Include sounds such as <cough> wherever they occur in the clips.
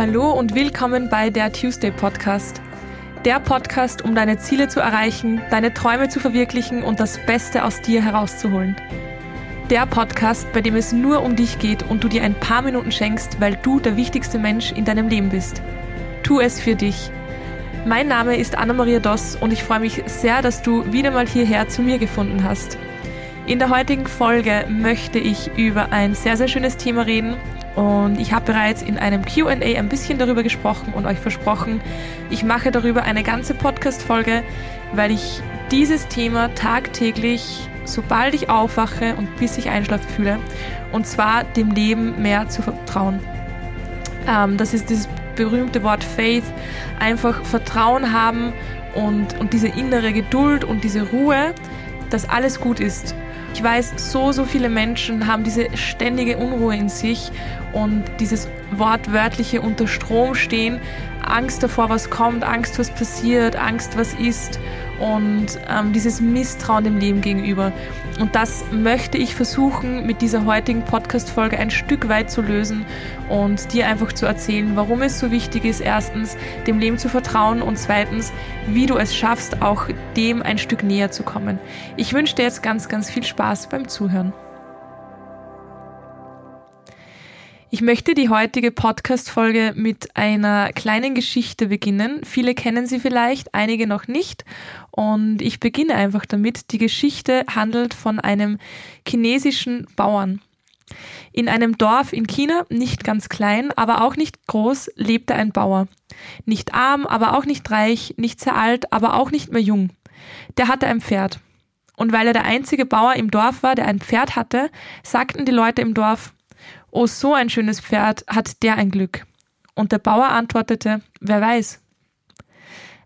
Hallo und willkommen bei der Tuesday Podcast. Der Podcast, um deine Ziele zu erreichen, deine Träume zu verwirklichen und das Beste aus dir herauszuholen. Der Podcast, bei dem es nur um dich geht und du dir ein paar Minuten schenkst, weil du der wichtigste Mensch in deinem Leben bist. Tu es für dich. Mein Name ist Anna-Maria Doss und ich freue mich sehr, dass du wieder mal hierher zu mir gefunden hast. In der heutigen Folge möchte ich über ein sehr, sehr schönes Thema reden und ich habe bereits in einem QA ein bisschen darüber gesprochen und euch versprochen, ich mache darüber eine ganze Podcast-Folge, weil ich dieses Thema tagtäglich, sobald ich aufwache und bis ich einschlafe, fühle. Und zwar dem Leben mehr zu vertrauen. Ähm, das ist dieses berühmte Wort Faith. Einfach Vertrauen haben und, und diese innere Geduld und diese Ruhe, dass alles gut ist. Ich weiß, so, so viele Menschen haben diese ständige Unruhe in sich und dieses wortwörtliche unter Strom stehen, Angst davor, was kommt, Angst, was passiert, Angst, was ist und ähm, dieses Misstrauen dem Leben gegenüber. Und das möchte ich versuchen, mit dieser heutigen Podcast-Folge ein Stück weit zu lösen und dir einfach zu erzählen, warum es so wichtig ist, erstens, dem Leben zu vertrauen und zweitens, wie du es schaffst, auch dem ein Stück näher zu kommen. Ich wünsche dir jetzt ganz, ganz viel Spaß beim Zuhören. Ich möchte die heutige Podcast-Folge mit einer kleinen Geschichte beginnen. Viele kennen sie vielleicht, einige noch nicht. Und ich beginne einfach damit. Die Geschichte handelt von einem chinesischen Bauern. In einem Dorf in China, nicht ganz klein, aber auch nicht groß, lebte ein Bauer. Nicht arm, aber auch nicht reich, nicht sehr alt, aber auch nicht mehr jung. Der hatte ein Pferd. Und weil er der einzige Bauer im Dorf war, der ein Pferd hatte, sagten die Leute im Dorf, Oh, so ein schönes Pferd, hat der ein Glück. Und der Bauer antwortete, wer weiß.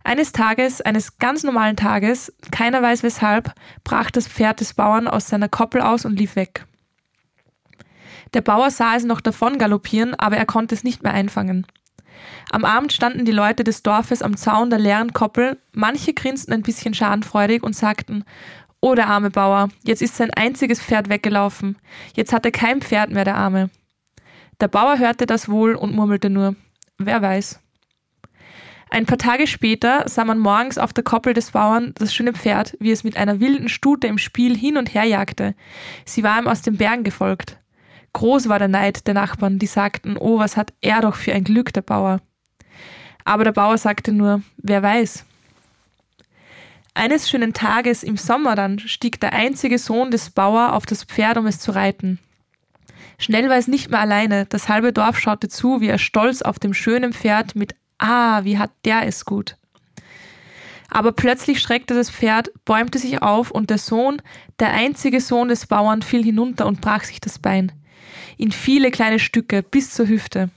Eines Tages, eines ganz normalen Tages, keiner weiß weshalb, brach das Pferd des Bauern aus seiner Koppel aus und lief weg. Der Bauer sah es noch davon galoppieren, aber er konnte es nicht mehr einfangen. Am Abend standen die Leute des Dorfes am Zaun der leeren Koppel, manche grinsten ein bisschen schadenfreudig und sagten, Oh, der arme Bauer, jetzt ist sein einziges Pferd weggelaufen. Jetzt hat er kein Pferd mehr, der Arme. Der Bauer hörte das wohl und murmelte nur, wer weiß. Ein paar Tage später sah man morgens auf der Koppel des Bauern das schöne Pferd, wie es mit einer wilden Stute im Spiel hin und her jagte. Sie war ihm aus den Bergen gefolgt. Groß war der Neid der Nachbarn, die sagten, oh, was hat er doch für ein Glück, der Bauer. Aber der Bauer sagte nur, wer weiß. Eines schönen Tages im Sommer dann stieg der einzige Sohn des Bauer auf das Pferd, um es zu reiten. Schnell war es nicht mehr alleine, das halbe Dorf schaute zu, wie er stolz auf dem schönen Pferd mit Ah, wie hat der es gut. Aber plötzlich schreckte das Pferd, bäumte sich auf und der Sohn, der einzige Sohn des Bauern, fiel hinunter und brach sich das Bein. In viele kleine Stücke bis zur Hüfte.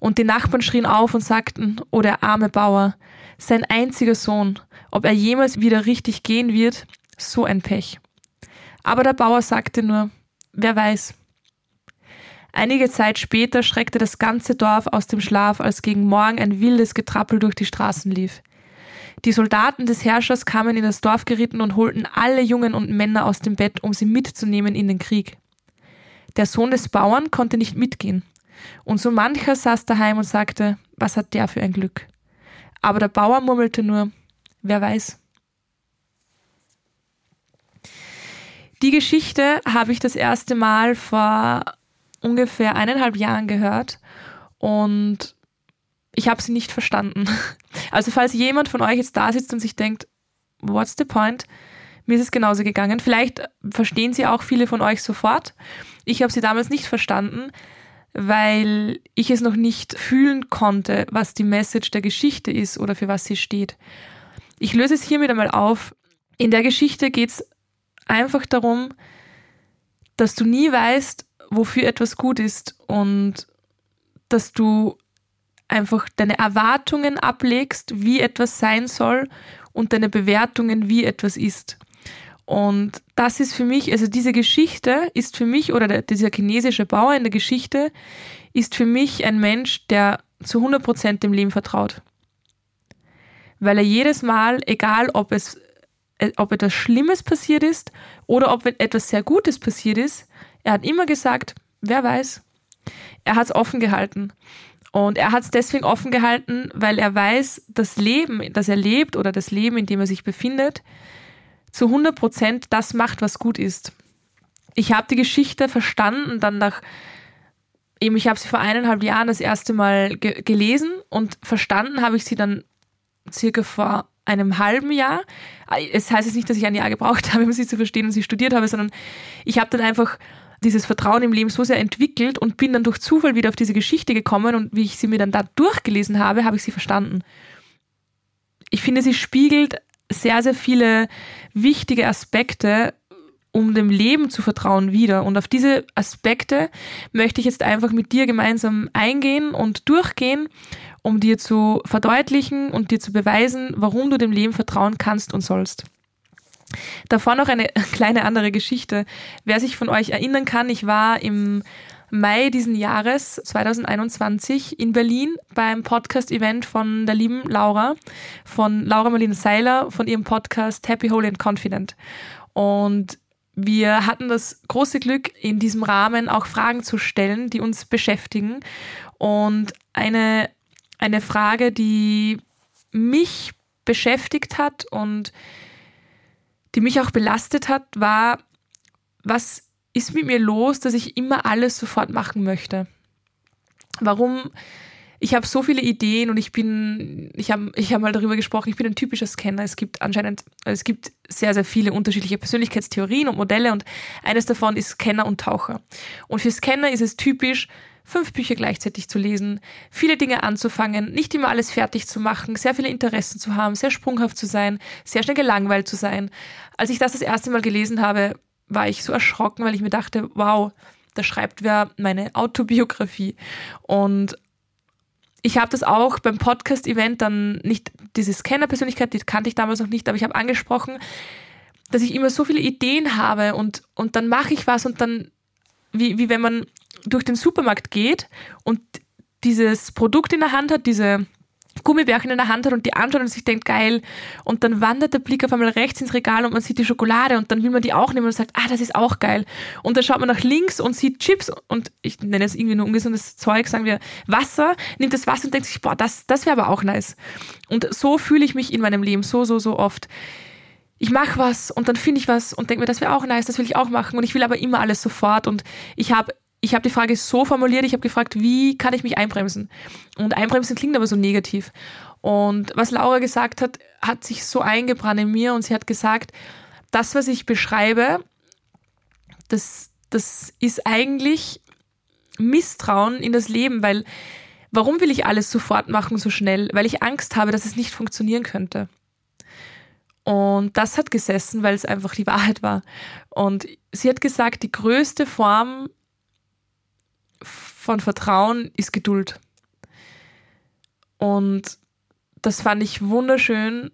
Und die Nachbarn schrien auf und sagten, oh der arme Bauer, sein einziger Sohn, ob er jemals wieder richtig gehen wird, so ein Pech. Aber der Bauer sagte nur, wer weiß. Einige Zeit später schreckte das ganze Dorf aus dem Schlaf, als gegen Morgen ein wildes Getrappel durch die Straßen lief. Die Soldaten des Herrschers kamen in das Dorf geritten und holten alle Jungen und Männer aus dem Bett, um sie mitzunehmen in den Krieg. Der Sohn des Bauern konnte nicht mitgehen. Und so mancher saß daheim und sagte, was hat der für ein Glück? Aber der Bauer murmelte nur, Wer weiß. Die Geschichte habe ich das erste Mal vor ungefähr eineinhalb Jahren gehört und ich habe sie nicht verstanden. <laughs> Also falls jemand von euch jetzt da sitzt und sich denkt, what's the point? Mir ist es genauso gegangen. Vielleicht verstehen sie auch viele von euch sofort. Ich habe sie damals nicht verstanden, weil ich es noch nicht fühlen konnte, was die Message der Geschichte ist oder für was sie steht. Ich löse es hiermit einmal auf. In der Geschichte geht es einfach darum, dass du nie weißt, wofür etwas gut ist und dass du einfach deine Erwartungen ablegst, wie etwas sein soll und deine Bewertungen, wie etwas ist. Und das ist für mich, also diese Geschichte ist für mich, oder der, dieser chinesische Bauer in der Geschichte ist für mich ein Mensch, der zu 100% dem Leben vertraut weil er jedes Mal, egal ob es äh, ob etwas Schlimmes passiert ist oder ob etwas sehr Gutes passiert ist, er hat immer gesagt, wer weiß. Er hat es offen gehalten. Und er hat es deswegen offen gehalten, weil er weiß, das Leben, das er lebt oder das Leben, in dem er sich befindet, zu 100 Prozent das macht, was gut ist. Ich habe die Geschichte verstanden, dann nach, eben ich habe sie vor eineinhalb Jahren das erste Mal ge gelesen und verstanden habe ich sie dann circa vor einem halben Jahr. Es heißt jetzt nicht, dass ich ein Jahr gebraucht <laughs> habe, um sie zu verstehen und sie studiert habe, sondern ich habe dann einfach dieses Vertrauen im Leben so sehr entwickelt und bin dann durch Zufall wieder auf diese Geschichte gekommen und wie ich sie mir dann da durchgelesen habe, habe ich sie verstanden. Ich finde, sie spiegelt sehr, sehr viele wichtige Aspekte, um dem Leben zu vertrauen, wieder. Und auf diese Aspekte möchte ich jetzt einfach mit dir gemeinsam eingehen und durchgehen, um dir zu verdeutlichen und dir zu beweisen, warum du dem Leben vertrauen kannst und sollst. Davor noch eine <laughs> kleine andere Geschichte. Wer sich von euch erinnern kann, ich war im Mai diesen Jahres 2021 in Berlin beim Podcast-Event von der lieben Laura, von Laura Marlene Seiler, von ihrem Podcast Happy, Holy and Confident. Und wir hatten das große Glück, in diesem Rahmen auch Fragen zu stellen, die uns beschäftigen. Und eine, eine Frage, die mich beschäftigt hat und die mich auch belastet hat, war, was ist mit mir los, dass ich immer alles sofort machen möchte? Warum? Ich habe so viele Ideen und ich bin, ich habe ich hab mal darüber gesprochen, ich bin ein typischer Scanner. Es gibt anscheinend, es gibt sehr, sehr viele unterschiedliche Persönlichkeitstheorien und Modelle und eines davon ist Scanner und Taucher. Und für Scanner ist es typisch, fünf Bücher gleichzeitig zu lesen, viele Dinge anzufangen, nicht immer alles fertig zu machen, sehr viele Interessen zu haben, sehr sprunghaft zu sein, sehr schnell gelangweilt zu sein. Als ich das das erste Mal gelesen habe, war ich so erschrocken, weil ich mir dachte, wow, da schreibt wer meine Autobiografie. Und ich habe das auch beim Podcast-Event dann nicht, diese Scanner-Persönlichkeit, die kannte ich damals noch nicht, aber ich habe angesprochen, dass ich immer so viele Ideen habe und, und dann mache ich was und dann, wie, wie wenn man durch den Supermarkt geht und dieses Produkt in der Hand hat, diese Gummibärchen in der Hand hat und die anschaut und sich denkt, geil. Und dann wandert der Blick auf einmal rechts ins Regal und man sieht die Schokolade und dann will man die auch nehmen und sagt, ah, das ist auch geil. Und dann schaut man nach links und sieht Chips und ich nenne es irgendwie nur ungesundes Zeug, sagen wir Wasser, nimmt das Wasser und denkt sich, boah, das, das wäre aber auch nice. Und so fühle ich mich in meinem Leben so, so, so oft. Ich mache was und dann finde ich was und denke mir, das wäre auch nice, das will ich auch machen und ich will aber immer alles sofort und ich habe ich habe die Frage so formuliert, ich habe gefragt, wie kann ich mich einbremsen? Und einbremsen klingt aber so negativ. Und was Laura gesagt hat, hat sich so eingebrannt in mir und sie hat gesagt, das, was ich beschreibe, das, das ist eigentlich Misstrauen in das Leben, weil warum will ich alles sofort machen, so schnell? Weil ich Angst habe, dass es nicht funktionieren könnte. Und das hat gesessen, weil es einfach die Wahrheit war. Und sie hat gesagt, die größte Form von Vertrauen ist Geduld. Und das fand ich wunderschön,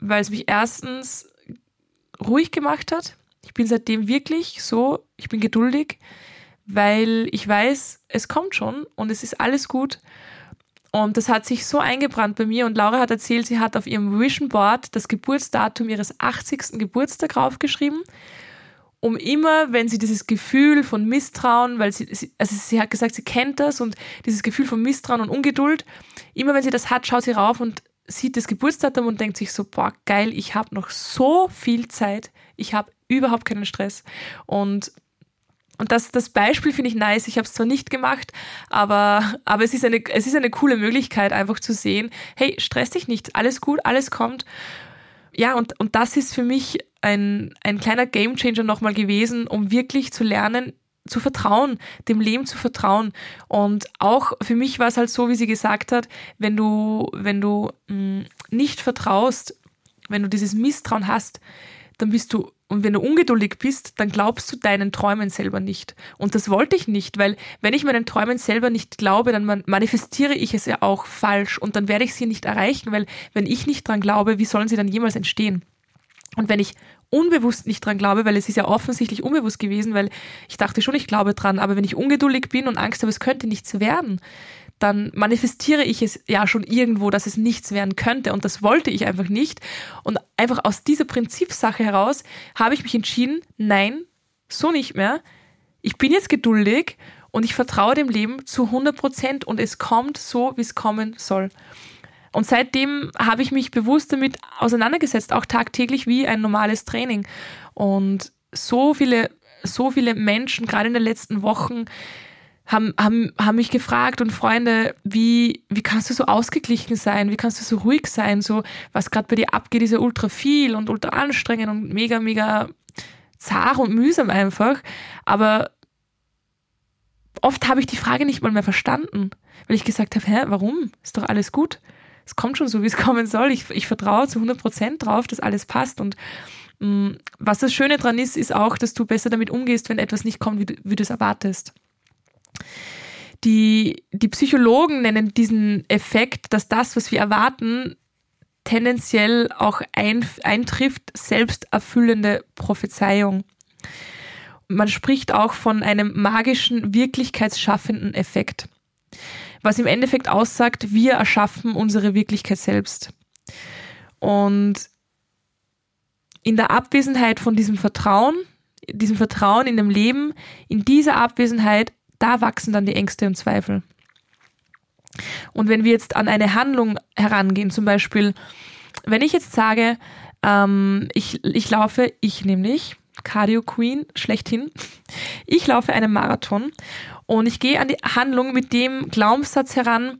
weil es mich erstens ruhig gemacht hat. Ich bin seitdem wirklich so, ich bin geduldig, weil ich weiß, es kommt schon und es ist alles gut. Und das hat sich so eingebrannt bei mir. Und Laura hat erzählt, sie hat auf ihrem Vision Board das Geburtsdatum ihres 80. Geburtstag draufgeschrieben um immer, wenn sie dieses Gefühl von Misstrauen, weil sie, sie, also sie hat gesagt, sie kennt das und dieses Gefühl von Misstrauen und Ungeduld, immer wenn sie das hat, schaut sie rauf und sieht das Geburtsdatum und denkt sich so, boah, geil, ich habe noch so viel Zeit, ich habe überhaupt keinen Stress. Und und das, das Beispiel finde ich nice. Ich habe es zwar nicht gemacht, aber, aber es, ist eine, es ist eine coole Möglichkeit, einfach zu sehen, hey, stress dich nicht, alles gut, alles kommt. Ja, und, und das ist für mich ein, ein kleiner Gamechanger nochmal gewesen, um wirklich zu lernen, zu vertrauen, dem Leben zu vertrauen. Und auch für mich war es halt so, wie sie gesagt hat, wenn du, wenn du mh, mm, nicht vertraust, wenn du dieses Misstrauen hast, dann bist du, und wenn du ungeduldig bist, dann glaubst du deinen Träumen selber nicht. Und das wollte ich nicht, weil wenn ich meinen Träumen selber nicht glaube, dann manifestiere ich es ja auch falsch und dann werde ich sie nicht erreichen, weil wenn ich nicht dran glaube, wie sollen sie dann jemals entstehen? Und wenn ich unbewusst nicht dran glaube, weil es ist ja offensichtlich unbewusst gewesen, weil ich dachte schon, ich glaube dran, aber wenn ich ungeduldig bin und Angst habe, es könnte nichts werden, dann manifestiere ich es ja schon irgendwo, dass es nichts werden könnte und das wollte ich einfach nicht. Und einfach aus dieser Prinzipsache heraus habe ich mich entschieden, nein, so nicht mehr. Ich bin jetzt geduldig Und ich vertraue dem Leben zu 100 Prozent und es kommt so, wie es kommen soll. Und seitdem habe ich mich bewusst damit auseinandergesetzt, auch tagtäglich wie ein normales Training. Und so viele, so viele Menschen, gerade in den letzten Wochen, haben, haben, haben mich gefragt und Freunde, wie, wie kannst du so ausgeglichen sein? Wie kannst du so ruhig sein? So, was gerade bei dir abgeht, ist ja ultra viel und ultra anstrengend und mega, mega zart und mühsam einfach. Aber oft habe ich die Frage nicht mal mehr verstanden, weil ich gesagt habe, hä, warum? Ist doch alles gut. Es kommt schon so, wie es <laughs> kommen soll. Ich, ich vertraue zu 100 Prozent drauf, dass alles passt. Und mh, mm, was das Schöne dran ist, ist auch, dass du besser damit umgehst, wenn etwas nicht kommt, wie du, wie du es erwartest. Die, die Psychologen nennen diesen Effekt, dass das, was wir erwarten, tendenziell auch ein, eintrifft, selbsterfüllende Prophezeiung. Man spricht auch von einem magischen, wirklichkeitsschaffenden Effekt, was im Endeffekt aussagt, wir erschaffen unsere Wirklichkeit selbst. Und in der Abwesenheit von diesem Vertrauen, diesem Vertrauen in dem Leben, in dieser Abwesenheit da wachsen dann die Ängste und Zweifel. Und wenn wir jetzt an eine Handlung herangehen, zum Beispiel, wenn ich jetzt sage, ähm, ich, ich laufe, ich nämlich, Cardio Queen, schlechthin, ich laufe einen Marathon und ich gehe an die Handlung mit dem Glaubenssatz heran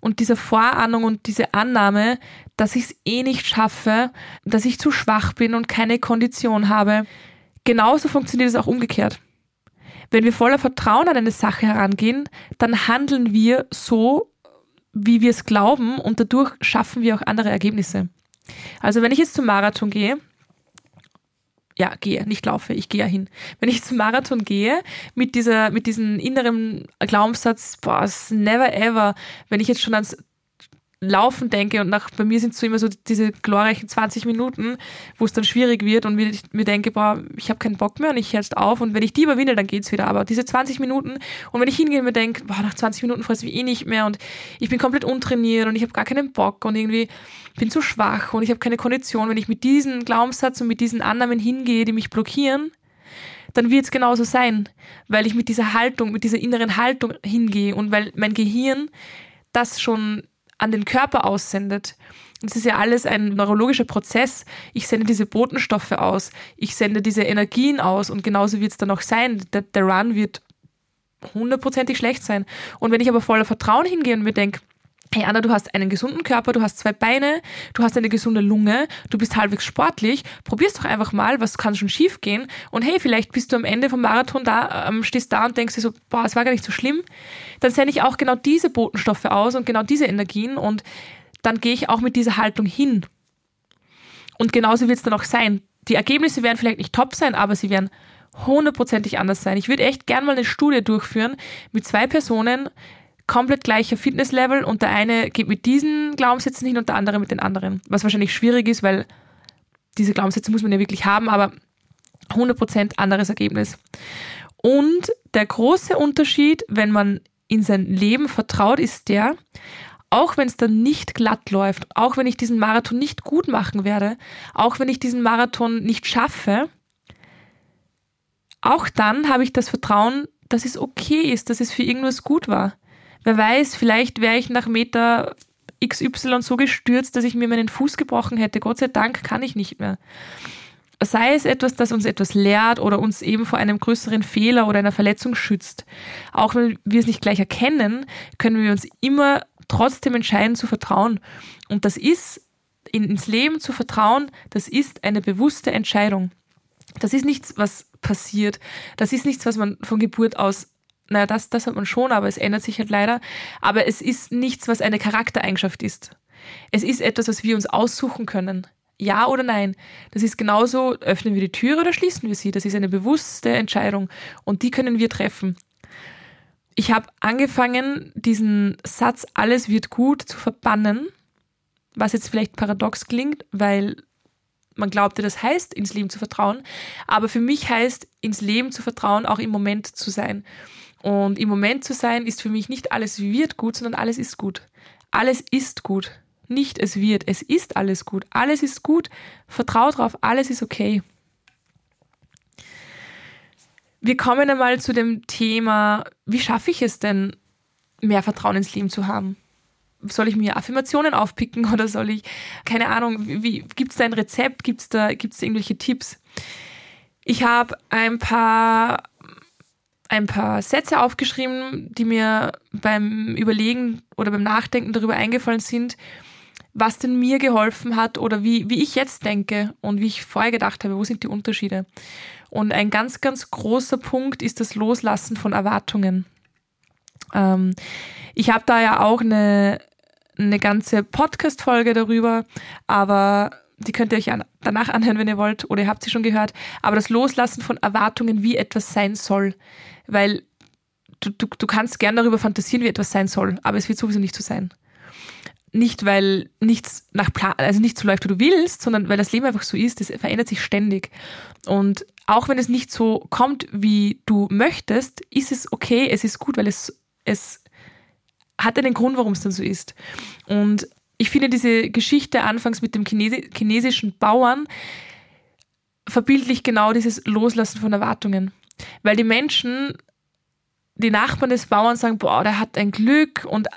und dieser Vorahnung und diese Annahme, dass ich es eh nicht schaffe, dass ich zu schwach bin und keine Kondition habe. Genauso funktioniert es auch umgekehrt. Wenn wir voller Vertrauen an eine Sache herangehen, dann handeln wir so, wie wir es glauben und dadurch schaffen wir auch andere Ergebnisse. Also wenn ich jetzt zum Marathon gehe, ja, gehe, nicht laufe, ich gehe ja hin. Wenn ich zum Marathon gehe, mit dieser, mit diesem inneren Glaubenssatz, boah, never ever, wenn ich jetzt schon ans Laufen denke und nach, bei mir sind so immer so diese glorreichen 20 Minuten, wo es dann schwierig wird und mir, mir denke, boah, ich habe keinen Bock mehr und ich höre auf und wenn ich die überwinde, dann geht's wieder. Aber diese 20 Minuten und wenn ich hingehe und mir denke, boah, nach 20 Minuten freue ich eh nicht mehr und ich bin komplett untrainiert und ich habe gar keinen Bock und irgendwie bin zu schwach und ich habe keine Kondition, wenn ich mit diesem Glaubenssatz und mit diesen Annahmen hingehe, die mich blockieren, dann wird es genauso sein, weil ich mit dieser Haltung, mit dieser inneren Haltung hingehe und weil mein Gehirn das schon an den Körper aussendet. Das ist ja alles ein neurologischer Prozess. Ich sende diese Botenstoffe aus, ich sende diese Energien aus und genauso wird es dann auch sein. Der, der Run wird hundertprozentig schlecht sein. Und wenn ich aber voller Vertrauen hingehe und mir denke, hey Anna, du hast einen gesunden Körper, du hast zwei Beine, du hast eine gesunde Lunge, du bist halbwegs sportlich, probier's doch einfach mal, was kann schon schief gehen und hey, vielleicht bist du am Ende vom Marathon da, ähm, stehst da und denkst dir so, boah, es war gar nicht so schlimm, dann sende ich auch genau diese Botenstoffe aus und genau diese Energien und dann gehe ich auch mit dieser Haltung hin. Und genauso wird es dann auch sein. Die Ergebnisse werden vielleicht nicht top sein, aber sie werden hundertprozentig anders sein. Ich würde echt gern mal eine Studie durchführen mit zwei Personen, komplett gleicher Fitnesslevel und der eine geht mit diesen Glaubenssätzen hin und der andere mit den anderen. Was wahrscheinlich schwierig ist, weil diese Glaubenssätze muss man ja wirklich haben, aber 100% anderes Ergebnis. Und der große Unterschied, wenn man in sein Leben vertraut, ist der, auch wenn es dann nicht glatt läuft, auch wenn ich diesen Marathon nicht gut machen werde, auch wenn ich diesen Marathon nicht schaffe, auch dann habe ich das Vertrauen, dass es okay ist, dass es für irgendwas gut war. Wer weiß, vielleicht wäre ich nach Meter XY so gestürzt, dass ich mir meinen Fuß gebrochen hätte. Gott sei Dank kann ich nicht mehr. Sei es etwas, das uns etwas lehrt oder uns eben vor einem größeren Fehler oder einer Verletzung schützt. Auch wenn wir es nicht gleich erkennen, können wir uns immer trotzdem entscheiden zu vertrauen. Und das ist, ins Leben zu vertrauen, das ist eine bewusste Entscheidung. Das ist nichts, was passiert. Das ist nichts, was man von Geburt aus naja, das, das hat man schon, aber es ändert sich halt leider. Aber es ist nichts, was eine Charaktereigenschaft ist. Es ist etwas, was wir uns aussuchen können. Ja oder nein. Das ist genauso, öffnen wir die Türe oder schließen wir sie. Das ist eine bewusste Entscheidung und die können wir treffen. Ich habe angefangen, diesen Satz, alles wird gut, zu verbannen, was jetzt vielleicht paradox klingt, weil man glaubte, das heißt, ins Leben zu vertrauen. Aber für mich heißt, ins Leben zu vertrauen, auch im Moment zu sein. Und im Moment zu sein ist für mich nicht alles wird gut, sondern alles ist gut. Alles ist gut. Nicht es wird, es ist alles gut. Alles ist gut. Vertrau drauf, alles ist okay. Wir kommen einmal zu dem Thema, wie schaffe ich es denn, mehr Vertrauen ins Leben zu haben? Soll ich mir Affirmationen aufpicken <laughs> oder soll ich, keine Ahnung, wie, gibt es da ein Rezept? Gibt es da, gibt's da irgendwelche Tipps? Ich habe ein paar, ein paar Sätze aufgeschrieben, die mir beim Überlegen oder beim Nachdenken darüber eingefallen sind, was denn mir geholfen hat oder wie, wie ich jetzt denke und wie ich vorher gedacht habe, wo sind die Unterschiede. Und ein ganz, ganz großer Punkt ist das Loslassen von Erwartungen. Ähm, ich habe da ja auch eine, eine ganze Podcast-Folge darüber, aber die könnt ihr euch an, danach anhören, wenn ihr wollt, oder ihr habt sie schon gehört. Aber das Loslassen von Erwartungen, wie etwas sein soll. Weil du, du, du kannst gern darüber fantasieren, wie etwas sein soll, aber es wird sowieso nicht so sein. Nicht, weil nichts nach Plan, also nicht so läuft, wie du willst, sondern weil das Leben einfach so ist, es verändert sich ständig. Und auch wenn es nicht so kommt, wie du möchtest, ist es okay, es ist gut, weil es, es hat einen Grund, warum es dann so ist. Und ich finde diese Geschichte anfangs mit dem Chinesi chinesischen Bauern verbildlich genau dieses Loslassen von Erwartungen. Weil die Menschen, die Nachbarn des Bauern sagen, boah, der hat ein Glück und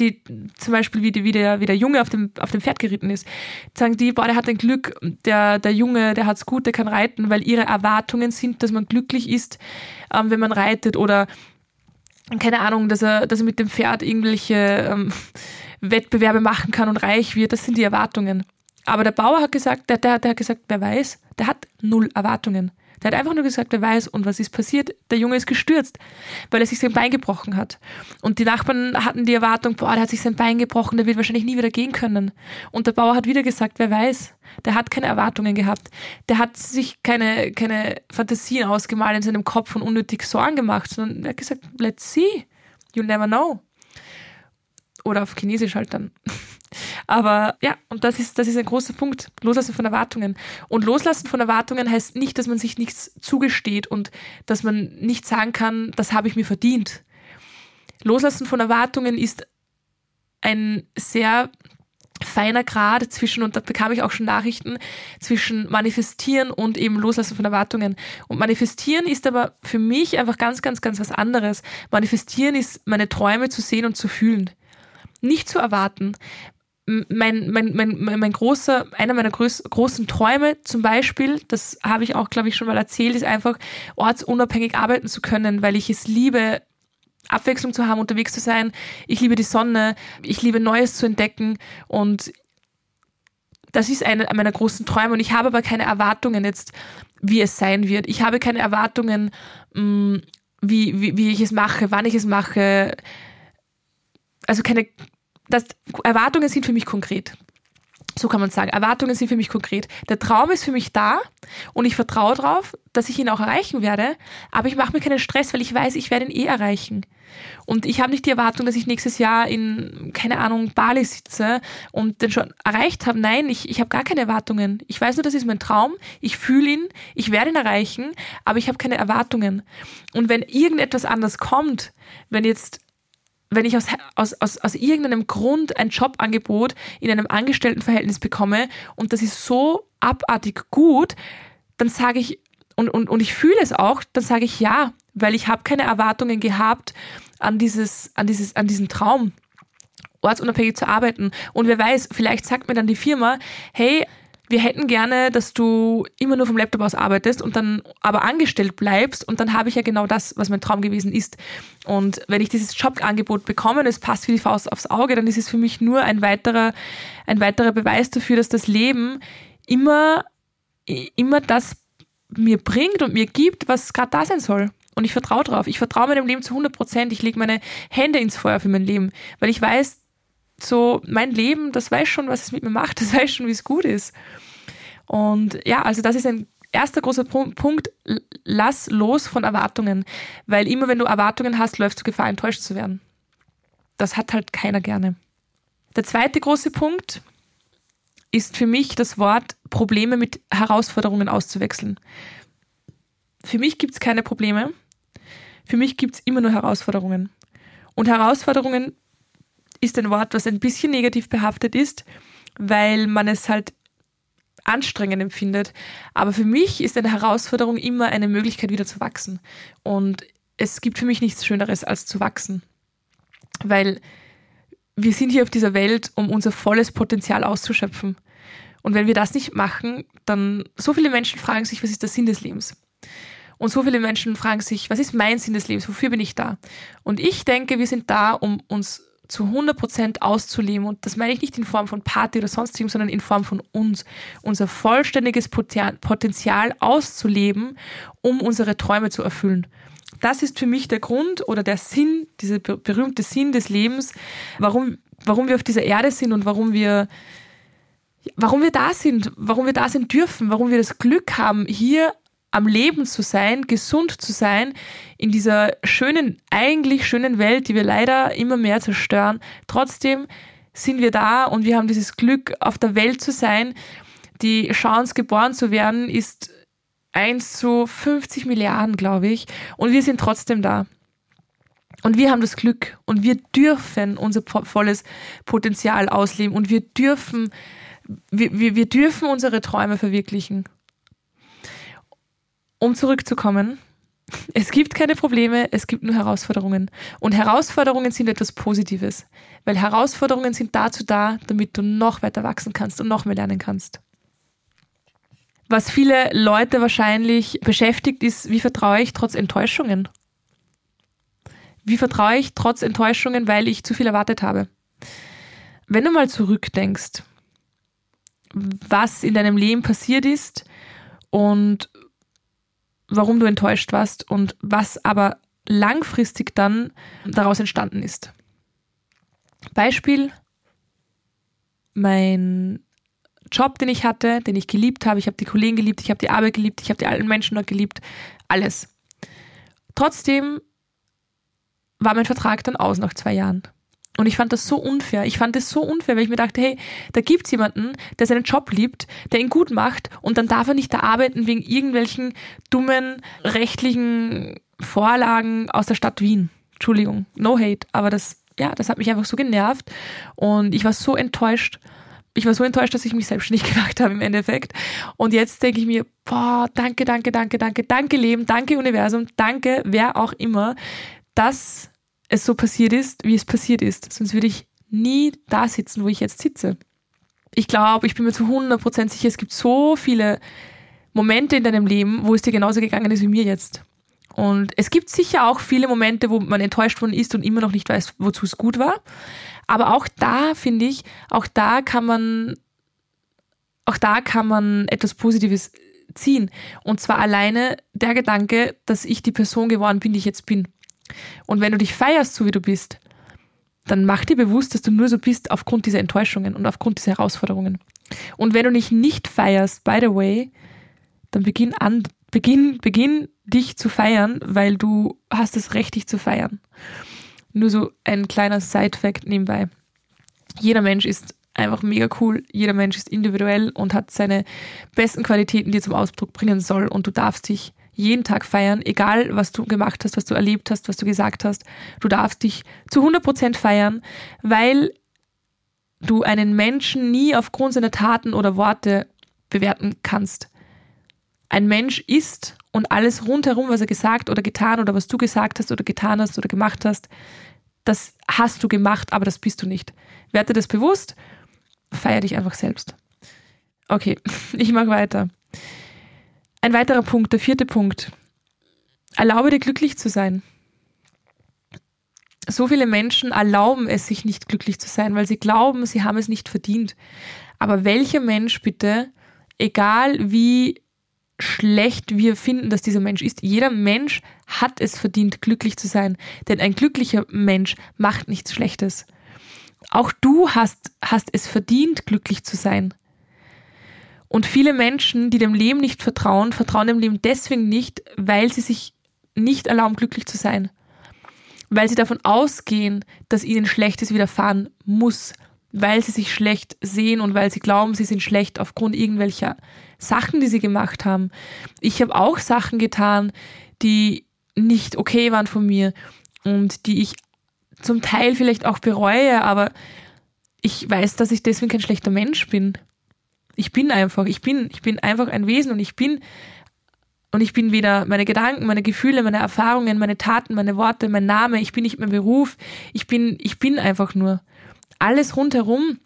die zum Beispiel wie, die, wie, der, wie der Junge auf dem, auf dem Pferd geritten ist, sagen die, boah, der hat ein Glück, der, der Junge, der hat's gut, der kann reiten, weil ihre Erwartungen sind, dass man glücklich ist, ähm, wenn man reitet oder keine Ahnung, dass er, dass er mit dem Pferd irgendwelche ähm, Wettbewerbe machen kann und reich wird. Das sind die Erwartungen. Aber der Bauer hat gesagt, der, der, der hat gesagt, wer weiß, der hat null Erwartungen. Der hat einfach nur gesagt, wer weiß. Und was ist passiert? Der Junge ist gestürzt, weil er sich sein Bein gebrochen hat. Und die Nachbarn hatten die Erwartung, boah, der hat sich sein Bein gebrochen, der wird wahrscheinlich nie wieder gehen können. Und der Bauer hat wieder gesagt, wer weiß. Der hat keine Erwartungen gehabt. Der hat sich keine, keine Fantasien ausgemalt in seinem Kopf und unnötig Sorgen gemacht, sondern er hat gesagt, let's see. You'll never know. Oder auf Chinesisch halt dann. <laughs> Aber ja, und das ist, das ist ein großer Punkt. Loslassen von Erwartungen. Und Loslassen von Erwartungen heißt nicht, dass man sich nichts zugesteht und dass man nicht sagen kann, das habe ich mir verdient. Loslassen von Erwartungen ist ein sehr feiner Grad zwischen, und da bekam ich auch schon Nachrichten, zwischen Manifestieren und eben Loslassen von Erwartungen. Und Manifestieren ist aber für mich einfach ganz, ganz, ganz was anderes. Manifestieren ist, meine Träume zu sehen und zu fühlen. Nicht zu erwarten mein, mein, mein, mein großer, einer meiner groß, großen Träume zum Beispiel, das habe ich auch, glaube ich, schon mal erzählt, ist einfach ortsunabhängig arbeiten zu können, weil ich es liebe, Abwechslung zu haben, unterwegs zu sein. Ich liebe die Sonne, ich liebe Neues zu entdecken und das ist einer meiner großen Träume und ich habe aber keine Erwartungen jetzt, wie es sein wird. Ich habe keine Erwartungen, mm, wie, wie, wie ich es mache, wann ich es mache. Also keine das, Erwartungen sind für mich konkret. So kann man sagen. Erwartungen sind für mich konkret. Der Traum ist für mich da und ich vertraue darauf, dass ich ihn auch erreichen werde. Aber ich mache mir keinen Stress, weil ich weiß, ich werde ihn eh erreichen. Und ich habe nicht die Erwartung, dass ich nächstes Jahr in, keine Ahnung, Bali sitze und den schon erreicht habe. Nein, ich, ich habe gar keine Erwartungen. Ich weiß nur, das ist mein Traum. Ich fühle ihn, ich werde ihn erreichen, aber ich habe keine Erwartungen. Und wenn irgendetwas anders kommt, wenn jetzt wenn ich aus, aus, aus, aus irgendeinem Grund ein Jobangebot in einem Angestelltenverhältnis bekomme und das ist so abartig gut, dann sage ich, und, und, und ich fühle es auch, dann sage ich ja, weil ich habe keine Erwartungen gehabt an, dieses, an, dieses, an diesen Traum ortsunabhängig zu arbeiten. Und wer weiß, vielleicht sagt mir dann die Firma, hey, wir hätten gerne, dass du immer nur vom Laptop aus arbeitest und dann aber angestellt bleibst und dann habe ich ja genau das, was mein Traum gewesen ist. Und wenn ich dieses Jobangebot bekomme und es passt wie die Faust aufs Auge, dann ist es für mich nur ein weiterer, ein weiterer Beweis dafür, dass das Leben immer, immer das mir bringt und mir gibt, was gerade da sein soll. Und ich vertraue drauf. Ich vertraue meinem Leben zu 100 Prozent. Ich lege meine Hände ins Feuer für mein Leben, weil ich weiß, so mein Leben, das weiß schon, was es mit mir macht, das <laughs> weiß schon, wie es gut ist. Und ja, also das ist ein erster großer Punkt, lass los von Erwartungen, weil immer wenn du Erwartungen hast, läufst du Gefahr, enttäuscht zu werden. Das hat halt keiner gerne. Der zweite große Punkt ist für mich das Wort Probleme mit Herausforderungen auszuwechseln. Für mich gibt es keine Probleme. Für mich gibt es immer nur Herausforderungen. Und Herausforderungen ist ein Wort, was ein bisschen negativ behaftet ist, weil man es halt anstrengend empfindet. Aber für mich ist eine Herausforderung immer eine Möglichkeit, wieder zu wachsen. Und es gibt für mich nichts Schöneres, als zu wachsen. Weil wir sind hier auf dieser Welt, um unser volles Potenzial auszuschöpfen. Und wenn wir das nicht machen, dann so viele Menschen fragen sich, was ist der Sinn des Lebens? Und so viele Menschen fragen sich, was ist mein Sinn des Lebens? Wofür bin ich da? Und ich denke, wir sind da, um uns zu 100% auszuleben. Und das meine ich nicht in Form von Party oder sonstigem, sondern in Form von uns. Unser vollständiges Potenzial auszuleben, um unsere Träume zu erfüllen. Das ist für mich der Grund oder der Sinn, dieser berühmte Sinn des Lebens, warum, warum wir auf dieser Erde sind und warum wir, warum wir da sind, warum wir da sind dürfen, warum wir das Glück haben, hier am Leben zu sein, gesund zu sein, in dieser schönen, eigentlich schönen Welt, die wir leider immer mehr zerstören. Trotzdem sind wir da und wir haben dieses Glück, auf der Welt zu sein. Die Chance, geboren zu werden, ist 1 zu 50 Milliarden, glaube ich. Und wir sind trotzdem da. Und wir haben das Glück und wir dürfen unser volles Potenzial ausleben und wir dürfen, wir, wir, wir dürfen unsere Träume verwirklichen um zurückzukommen, es gibt keine Probleme, es gibt nur Herausforderungen. Und Herausforderungen sind etwas Positives, weil Herausforderungen sind dazu da, damit du noch weiter wachsen kannst und noch mehr lernen kannst. Was viele Leute wahrscheinlich beschäftigt, ist, wie vertraue ich trotz Enttäuschungen? Wie vertraue ich trotz Enttäuschungen, weil ich zu viel erwartet habe? Wenn du mal zurückdenkst, was in deinem Leben passiert ist und warum du enttäuscht warst und was aber langfristig dann daraus entstanden ist. Beispiel, mein Job, den ich hatte, den ich geliebt habe, ich habe die Kollegen geliebt, ich habe die Arbeit geliebt, ich habe die alten Menschen dort geliebt, alles. Trotzdem war mein Vertrag dann aus nach zwei Jahren. Und ich fand das so unfair. Ich fand das so unfair, weil ich mir dachte, hey, da gibt's jemanden, der seinen Job liebt, der ihn gut macht und dann darf er nicht da arbeiten wegen irgendwelchen dummen rechtlichen Vorlagen aus der Stadt Wien. Entschuldigung, no hate, aber das, ja, das hat mich einfach so genervt und ich war so enttäuscht. Ich war so enttäuscht, dass ich mich selbstständig <laughs> gemacht habe im Endeffekt. Und jetzt denke ich mir, boah, danke, danke, danke, danke, danke Leben, danke Universum, danke wer auch immer, dass es so passiert ist, wie es passiert ist. Sonst würde ich nie da sitzen, wo ich jetzt sitze. Ich glaube, ich bin mir zu 100% sicher, es gibt so viele Momente in deinem Leben, wo es dir genauso gegangen ist wie mir jetzt. Und es gibt sicher auch viele Momente, wo man enttäuscht worden ist und immer noch nicht weiß, wozu es gut war. Aber auch da finde ich, auch da kann man, auch da kann man etwas Positives ziehen. Und zwar alleine der Gedanke, dass ich die Person geworden bin, die ich jetzt bin. Und wenn du dich feierst, so wie du bist, dann mach dir bewusst, dass du nur so bist aufgrund dieser Enttäuschungen und aufgrund dieser Herausforderungen. Und wenn du dich nicht feierst, by the way, dann beginn an, beginn, beginn dich zu feiern, weil du hast das Recht, dich zu feiern. Nur so ein kleiner Side-Fact nebenbei. Jeder Mensch ist einfach mega cool. Jeder Mensch ist individuell und hat seine besten Qualitäten, die er zum Ausdruck bringen soll. Und du darfst dich jeden Tag feiern, egal was du gemacht hast, was du erlebt hast, was du gesagt hast. Du darfst dich zu 100% feiern, weil du einen Menschen nie aufgrund seiner Taten oder Worte bewerten kannst. Ein Mensch ist und alles rundherum, was er gesagt oder getan oder was du gesagt hast oder getan hast oder gemacht hast, das hast du gemacht, aber das bist du nicht. Werte das bewusst, feier dich einfach selbst. Okay, <laughs> ich mag weiter. Ein weiterer Punkt, der vierte Punkt. Erlaube dir glücklich zu sein. So viele Menschen erlauben es sich nicht glücklich zu sein, weil sie glauben, sie haben es nicht verdient. Aber welcher Mensch bitte, egal wie schlecht wir finden, dass dieser Mensch ist, jeder Mensch hat es verdient, glücklich zu sein. Denn ein glücklicher Mensch macht nichts Schlechtes. Auch du hast, hast es verdient, glücklich zu sein. Und viele Menschen, die dem Leben nicht vertrauen, vertrauen dem Leben deswegen nicht, weil sie sich nicht erlauben, glücklich zu sein. Weil sie davon ausgehen, dass ihnen Schlechtes widerfahren muss, weil sie sich schlecht sehen und weil sie glauben, sie sind schlecht aufgrund irgendwelcher Sachen, die sie gemacht haben. Ich habe auch Sachen getan, die nicht okay waren von mir und die ich zum Teil vielleicht auch bereue, aber ich weiß, dass ich deswegen kein schlechter Mensch bin Ich bin einfach, ich bin, ich bin einfach ein Wesen und ich bin und ich bin weder meine Gedanken, meine Gefühle, meine Erfahrungen, meine Taten, meine Worte, mein Name, ich bin nicht mein Beruf, ich bin, ich bin einfach nur. Alles rundherum,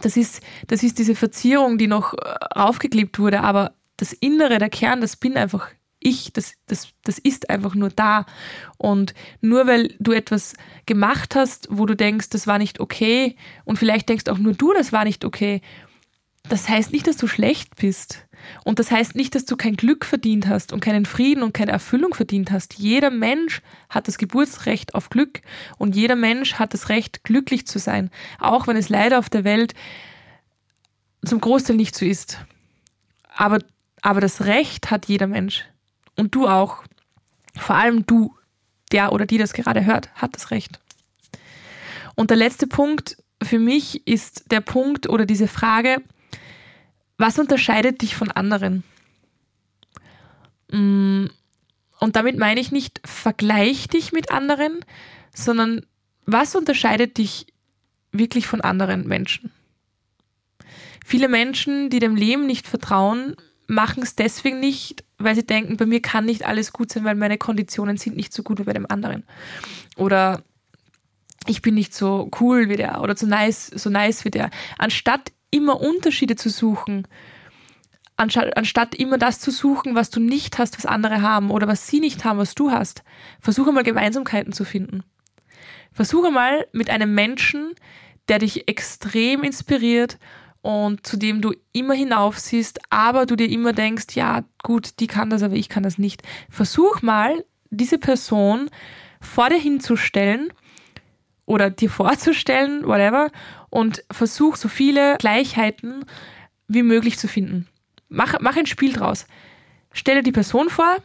das ist, das ist diese Verzierung, die noch äh, aufgeklebt wurde, aber das Innere, der Kern, das bin einfach ich, das, das, das ist einfach nur da. Und nur weil du etwas gemacht hast, wo du denkst, das war nicht okay, und vielleicht denkst auch nur du, das war nicht okay, das heißt nicht, dass du schlecht bist. Und das heißt nicht, dass du kein Glück verdient hast und keinen Frieden und keine Erfüllung verdient hast. Jeder Mensch hat das Geburtsrecht auf Glück und jeder Mensch hat das Recht, glücklich zu sein, auch wenn es leider auf der Welt zum Großteil nicht so ist. Aber, aber das Recht hat jeder Mensch. Und du auch. Vor allem du, der oder die das gerade hört, hat das Recht. Und der letzte Punkt für mich ist der Punkt oder diese Frage, was unterscheidet dich von anderen? Mm, und damit meine ich nicht, vergleich dich mit anderen, sondern was unterscheidet dich wirklich von anderen Menschen? Viele Menschen, die dem Leben nicht vertrauen, machen es deswegen nicht, weil sie denken, bei mir kann nicht alles gut sein, weil meine Konditionen sind nicht so gut wie bei dem anderen. Oder ich bin nicht so cool wie der oder so nice, so nice wie der. Anstatt immer Unterschiede zu suchen, anstatt, immer das zu suchen, was du nicht hast, was andere haben oder was sie nicht haben, was du hast, versuche mal Gemeinsamkeiten zu finden. Versuche mal mit einem Menschen, der dich extrem inspiriert und zu dem du immer hinaufsiehst, aber du dir immer denkst, ja, gut, die kann das, aber ich kann das nicht. Versuch mal, diese Person vor dir hinzustellen oder dir vorzustellen, whatever, und versuch so viele Gleichheiten wie möglich zu finden. Mach, mach ein Spiel draus. Stelle die Person vor,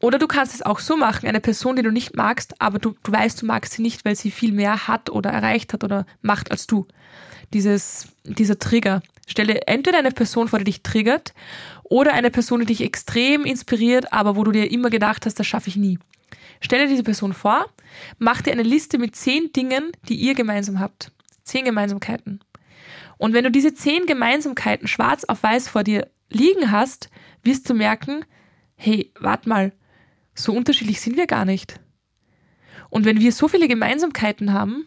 oder du kannst es auch so machen, eine Person, die du nicht magst, aber du, du weißt, du magst sie nicht, weil sie viel mehr hat oder erreicht hat oder macht als du dieses, dieser Trigger. Stelle entweder eine Person vor, die dich triggert, oder eine Person, die dich extrem inspiriert, aber wo du dir immer gedacht hast, das schaffe ich nie. Stelle diese Person vor, mach dir eine Liste mit zehn Dingen, die ihr gemeinsam habt. Zehn Gemeinsamkeiten. Und wenn du diese zehn Gemeinsamkeiten schwarz auf weiß vor dir liegen hast, wirst du merken, hey, warte mal, so unterschiedlich sind wir gar nicht. Und wenn wir so viele Gemeinsamkeiten haben,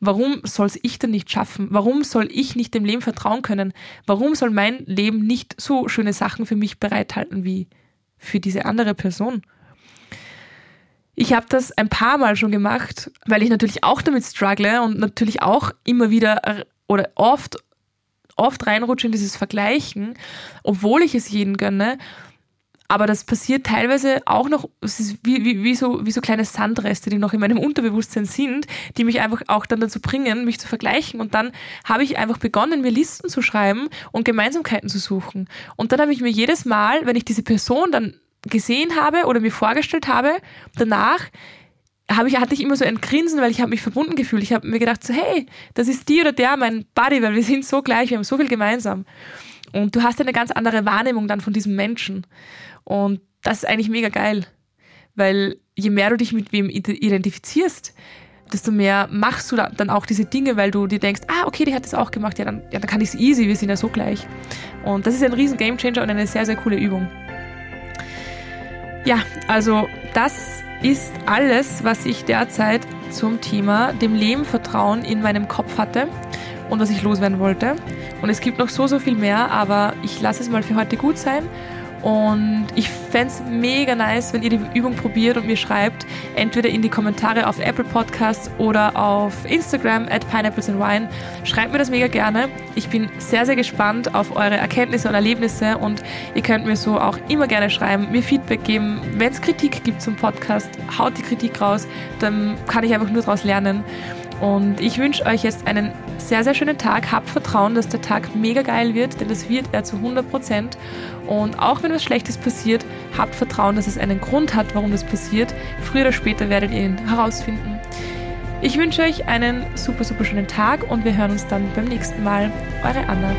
Warum soll es ich denn nicht schaffen? Warum soll ich nicht dem Leben vertrauen können? Warum soll mein Leben nicht so schöne Sachen für mich bereithalten wie für diese andere Person? Ich habe das ein paar Mal schon gemacht, weil ich natürlich auch damit struggle und natürlich auch immer wieder oder oft oft reinrutsche in dieses Vergleichen, obwohl ich es jeden gönne aber das passiert teilweise auch noch, es ist wie, wie, wie, so, wie so kleine Sandreste, die noch in meinem Unterbewusstsein sind, die mich einfach auch dann dazu bringen, mich zu vergleichen. Und dann habe ich einfach begonnen, mir Listen zu schreiben und Gemeinsamkeiten zu suchen. Und dann habe ich mir jedes Mal, wenn ich diese Person dann gesehen habe oder mir vorgestellt habe, danach habe ich, hatte ich immer so ein Grinsen, weil ich habe mich verbunden gefühlt. Ich habe mir gedacht, so, hey, das ist die oder der, mein Buddy, weil wir sind so gleich, wir haben so viel gemeinsam. Und du hast eine ganz andere Wahrnehmung dann von diesem Menschen. Und das ist eigentlich mega geil, weil je mehr du dich mit wem identifizierst, desto mehr machst du dann auch diese Dinge, weil du dir denkst, ah, okay, die hat das auch gemacht, ja, dann, ja, dann kann ich es easy, wir sind ja so gleich. Und das ist ein riesen Gamechanger und eine sehr, sehr coole Übung. Ja, also das ist alles, was ich derzeit zum Thema dem Leben vertrauen in meinem Kopf hatte und was ich loswerden wollte. Und es gibt noch so, so viel mehr, aber ich lasse es mal für heute gut sein und ich fände es mega nice, wenn ihr die Übung probiert und mir schreibt, entweder in die Kommentare auf Apple Podcasts oder auf Instagram at Pineapples and Wine. Schreibt mir das mega gerne. Ich bin sehr, sehr gespannt auf eure Erkenntnisse und Erlebnisse und ihr könnt mir so auch immer gerne schreiben, mir Feedback geben. Wenn es Kritik gibt zum Podcast, haut die Kritik raus, dann kann ich einfach nur daraus lernen. Und ich wünsche euch jetzt einen sehr, sehr schönen Tag. Habt Vertrauen, dass der Tag mega geil wird, denn das wird er zu 100 Prozent. Und auch wenn was Schlechtes passiert, habt Vertrauen, dass es einen Grund hat, warum das passiert. Früher oder später werdet ihr ihn herausfinden. Ich wünsche euch einen super, super schönen Tag und wir hören uns dann beim nächsten Mal. Eure Anna.